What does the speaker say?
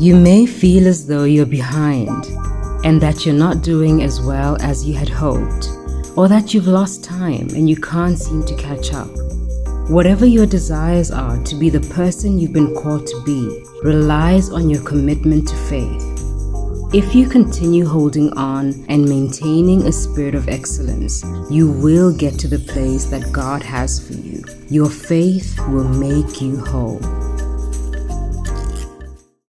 You may feel as though you're behind and that you're not doing as well as you had hoped, or that you've lost time and you can't seem to catch up. Whatever your desires are to be the person you've been called to be relies on your commitment to faith. If you continue holding on and maintaining a spirit of excellence, you will get to the place that God has for you. Your faith will make you whole.